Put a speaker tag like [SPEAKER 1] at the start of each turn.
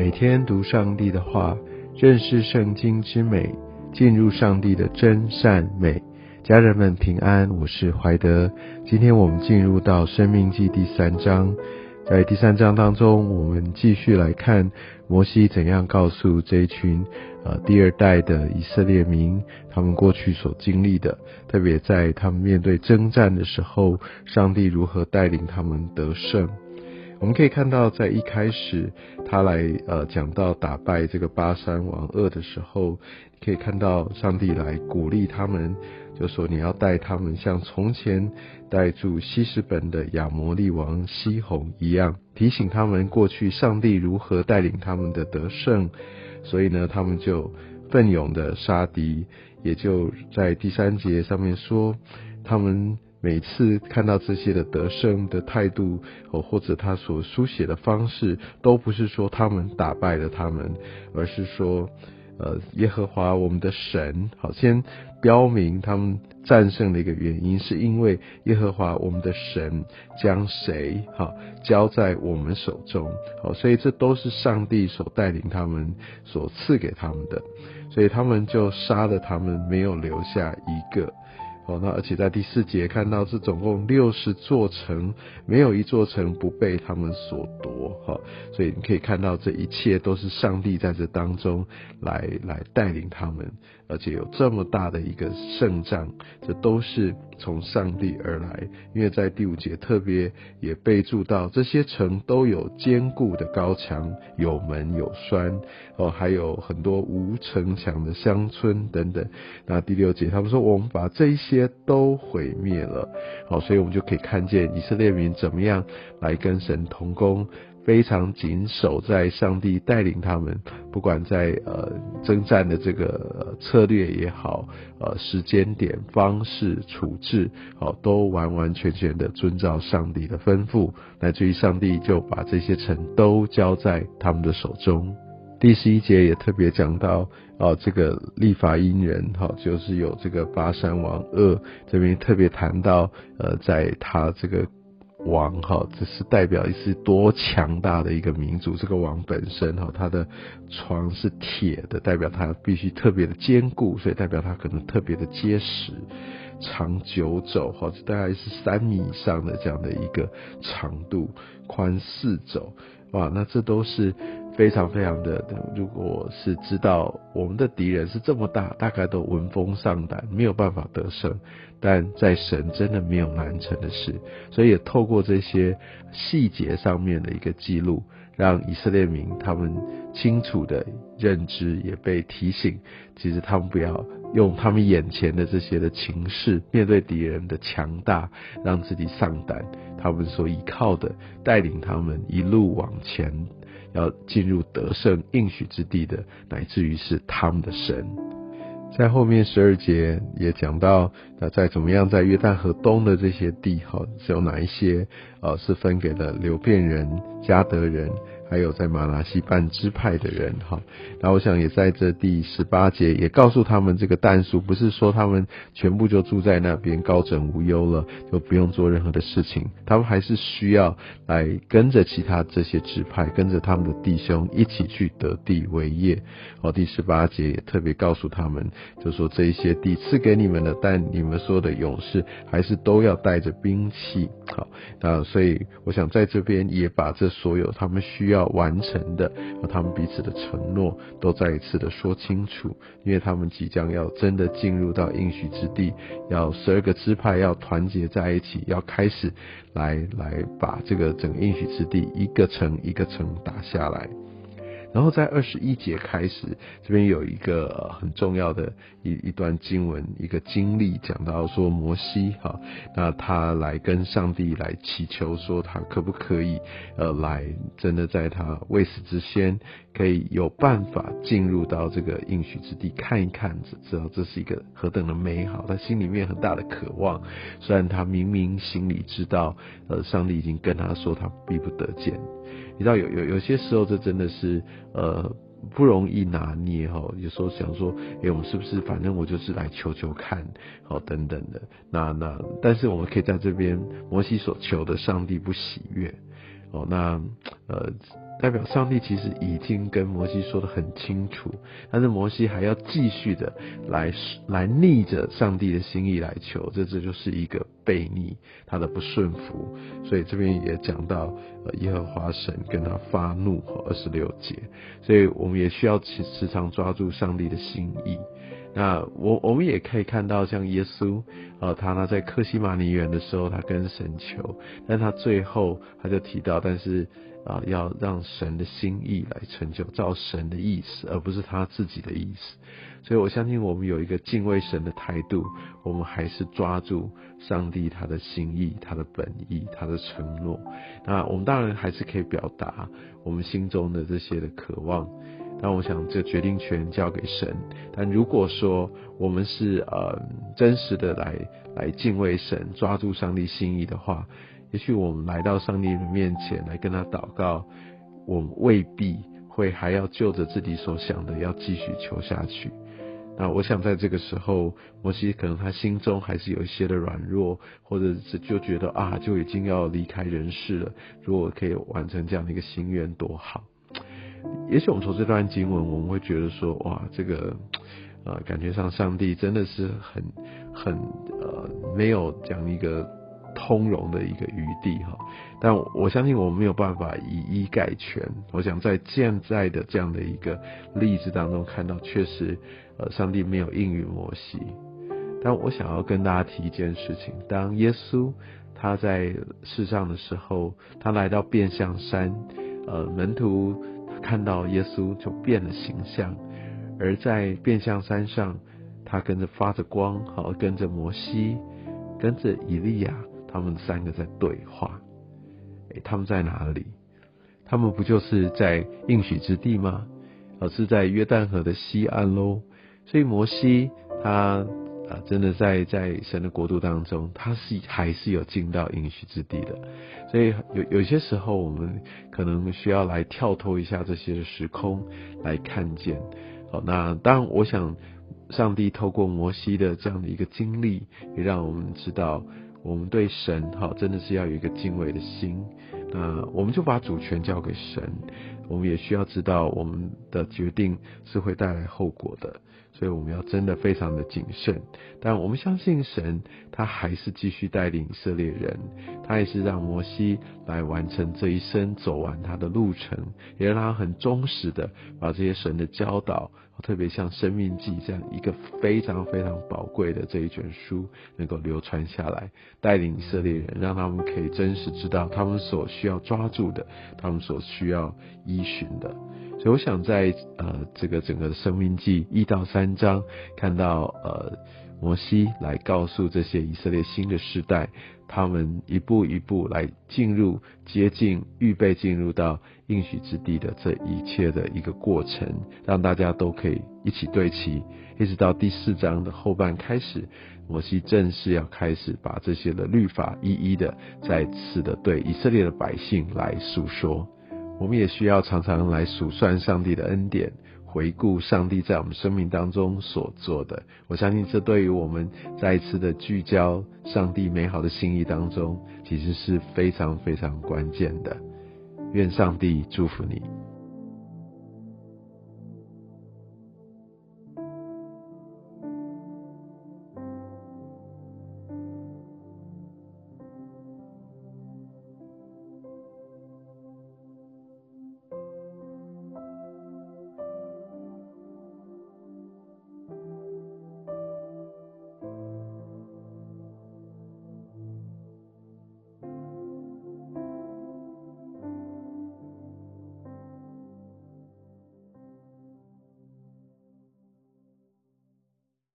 [SPEAKER 1] 每天读上帝的话，认识圣经之美，进入上帝的真善美。家人们平安，我是怀德。今天我们进入到生命记第三章，在第三章当中，我们继续来看摩西怎样告诉这一群呃第二代的以色列民，他们过去所经历的，特别在他们面对征战的时候，上帝如何带领他们得胜。我们可以看到，在一开始他来呃讲到打败这个巴山王恶的时候，可以看到上帝来鼓励他们，就说你要带他们像从前带住西施本的亚摩利王西宏一样，提醒他们过去上帝如何带领他们的得胜，所以呢，他们就奋勇的杀敌，也就在第三节上面说他们。每次看到这些的得胜的态度，哦，或者他所书写的方式，都不是说他们打败了他们，而是说，呃，耶和华我们的神，好，先标明他们战胜的一个原因，是因为耶和华我们的神将谁，哈，交在我们手中，好，所以这都是上帝所带领他们所赐给他们的，所以他们就杀了他们，没有留下一个。哦，那而且在第四节看到是总共六十座城，没有一座城不被他们所夺，哈，所以你可以看到这一切都是上帝在这当中来来带领他们，而且有这么大的一个胜仗，这都是从上帝而来。因为在第五节特别也备注到，这些城都有坚固的高墙，有门有栓，哦，还有很多无城墙的乡村等等。那第六节他们说，我们把这一些。些都毁灭了，好，所以我们就可以看见以色列民怎么样来跟神同工，非常谨守在上帝带领他们，不管在呃征战的这个策略也好，呃时间点、方式、处置，好，都完完全全的遵照上帝的吩咐，乃至于上帝就把这些城都交在他们的手中。第十一节也特别讲到，哦，这个立法因人，哈，就是有这个巴山王恶这边特别谈到，呃，在他这个王，哈，这是代表一是多强大的一个民族。这个王本身，哈，他的床是铁的，代表他必须特别的坚固，所以代表他可能特别的结实，长九肘，哈，大概是三米以上的这样的一个长度，宽四肘，哇，那这都是。非常非常的，如果是知道我们的敌人是这么大，大概都闻风丧胆，没有办法得胜。但在神真的没有难成的事，所以也透过这些细节上面的一个记录，让以色列民他们清楚的认知，也被提醒，其实他们不要用他们眼前的这些的情势，面对敌人的强大，让自己丧胆。他们所依靠的，带领他们一路往前。要进入得胜应许之地的，乃至于是他们的神。在后面十二节也讲到，那在怎么样在约旦河东的这些地，哈，是有哪一些，呃，是分给了流变人、加德人。还有在马拉西半支派的人，哈，那我想也在这第十八节也告诉他们，这个但数不是说他们全部就住在那边高枕无忧了，就不用做任何的事情，他们还是需要来跟着其他这些支派，跟着他们的弟兄一起去得地为业。哦，第十八节也特别告诉他们，就说这一些地赐给你们的，但你们说的勇士还是都要带着兵器。好，那所以我想在这边也把这所有他们需要。要完成的和他们彼此的承诺都再一次的说清楚，因为他们即将要真的进入到应许之地，要十二个支派要团结在一起，要开始来来把这个整个应许之地一个城一个城打下来。然后在二十一节开始，这边有一个很重要的一一段经文，一个经历，讲到说摩西哈，那他来跟上帝来祈求，说他可不可以呃来真的在他未死之先，可以有办法进入到这个应许之地看一看，知道这是一个何等的美好，他心里面很大的渴望，虽然他明明心里知道，呃，上帝已经跟他说他必不得见。你知道有有有些时候，这真的是呃不容易拿捏哈。有时候想说，哎，我们是不是反正我就是来求求看，好等等的。那那，但是我们可以在这边，摩西所求的上帝不喜悦，哦，那呃代表上帝其实已经跟摩西说的很清楚，但是摩西还要继续的来来逆着上帝的心意来求，这这就是一个悖逆，他的不顺服。所以这边也讲到，呃，耶和华神跟他发怒，二十六节。所以我们也需要时时常抓住上帝的心意。那我我们也可以看到，像耶稣，呃，他呢在克西马尼园的时候，他跟神求，但他最后他就提到，但是啊，要让神的心意来成就，照神的意思，而不是他自己的意思。所以我相信我们有一个敬畏神的态度，我们还是抓住上帝他的心意、他的本意、他的承诺。那我们当然还是可以表达我们心中的这些的渴望。但我想，这决定权交给神。但如果说我们是呃真实的来来敬畏神，抓住上帝心意的话，也许我们来到上帝的面前来跟他祷告，我们未必会还要就着自己所想的要继续求下去。那我想在这个时候，摩西可能他心中还是有一些的软弱，或者是就觉得啊，就已经要离开人世了。如果可以完成这样的一个心愿，多好。也许我们从这段经文，我们会觉得说，哇，这个，呃，感觉上上帝真的是很很呃，没有这样一个通融的一个余地哈。但我相信我没有办法以一概全。我想在现在的这样的一个例子当中看到，确实，呃，上帝没有应允摩西。但我想要跟大家提一件事情：当耶稣他在世上的时候，他来到变相山，呃，门徒。看到耶稣就变了形象，而在变相山上，他跟着发着光，好跟着摩西，跟着以利亚，他们三个在对话。哎，他们在哪里？他们不就是在应许之地吗？而是在约旦河的西岸喽。所以摩西他。啊，真的在在神的国度当中，他是还是有进到应许之地的，所以有有些时候我们可能需要来跳脱一下这些的时空来看见。好，那当然，我想上帝透过摩西的这样的一个经历，也让我们知道，我们对神哈真的是要有一个敬畏的心。那我们就把主权交给神，我们也需要知道我们的决定是会带来后果的。所以我们要真的非常的谨慎，但我们相信神，他还是继续带领以色列人，他也是让摩西来完成这一生走完他的路程，也让他很忠实的把这些神的教导，特别像生命记这样一个非常非常宝贵的这一卷书，能够流传下来，带领以色列人，让他们可以真实知道他们所需要抓住的，他们所需要依循的。所以我想在呃这个整个生命记一到三章看到呃摩西来告诉这些以色列新的世代，他们一步一步来进入接近预备进入到应许之地的这一切的一个过程，让大家都可以一起对齐，一直到第四章的后半开始，摩西正式要开始把这些的律法一一的再次的对以色列的百姓来诉说。我们也需要常常来数算上帝的恩典，回顾上帝在我们生命当中所做的。我相信这对于我们再一次的聚焦上帝美好的心意当中，其实是非常非常关键的。愿上帝祝福你。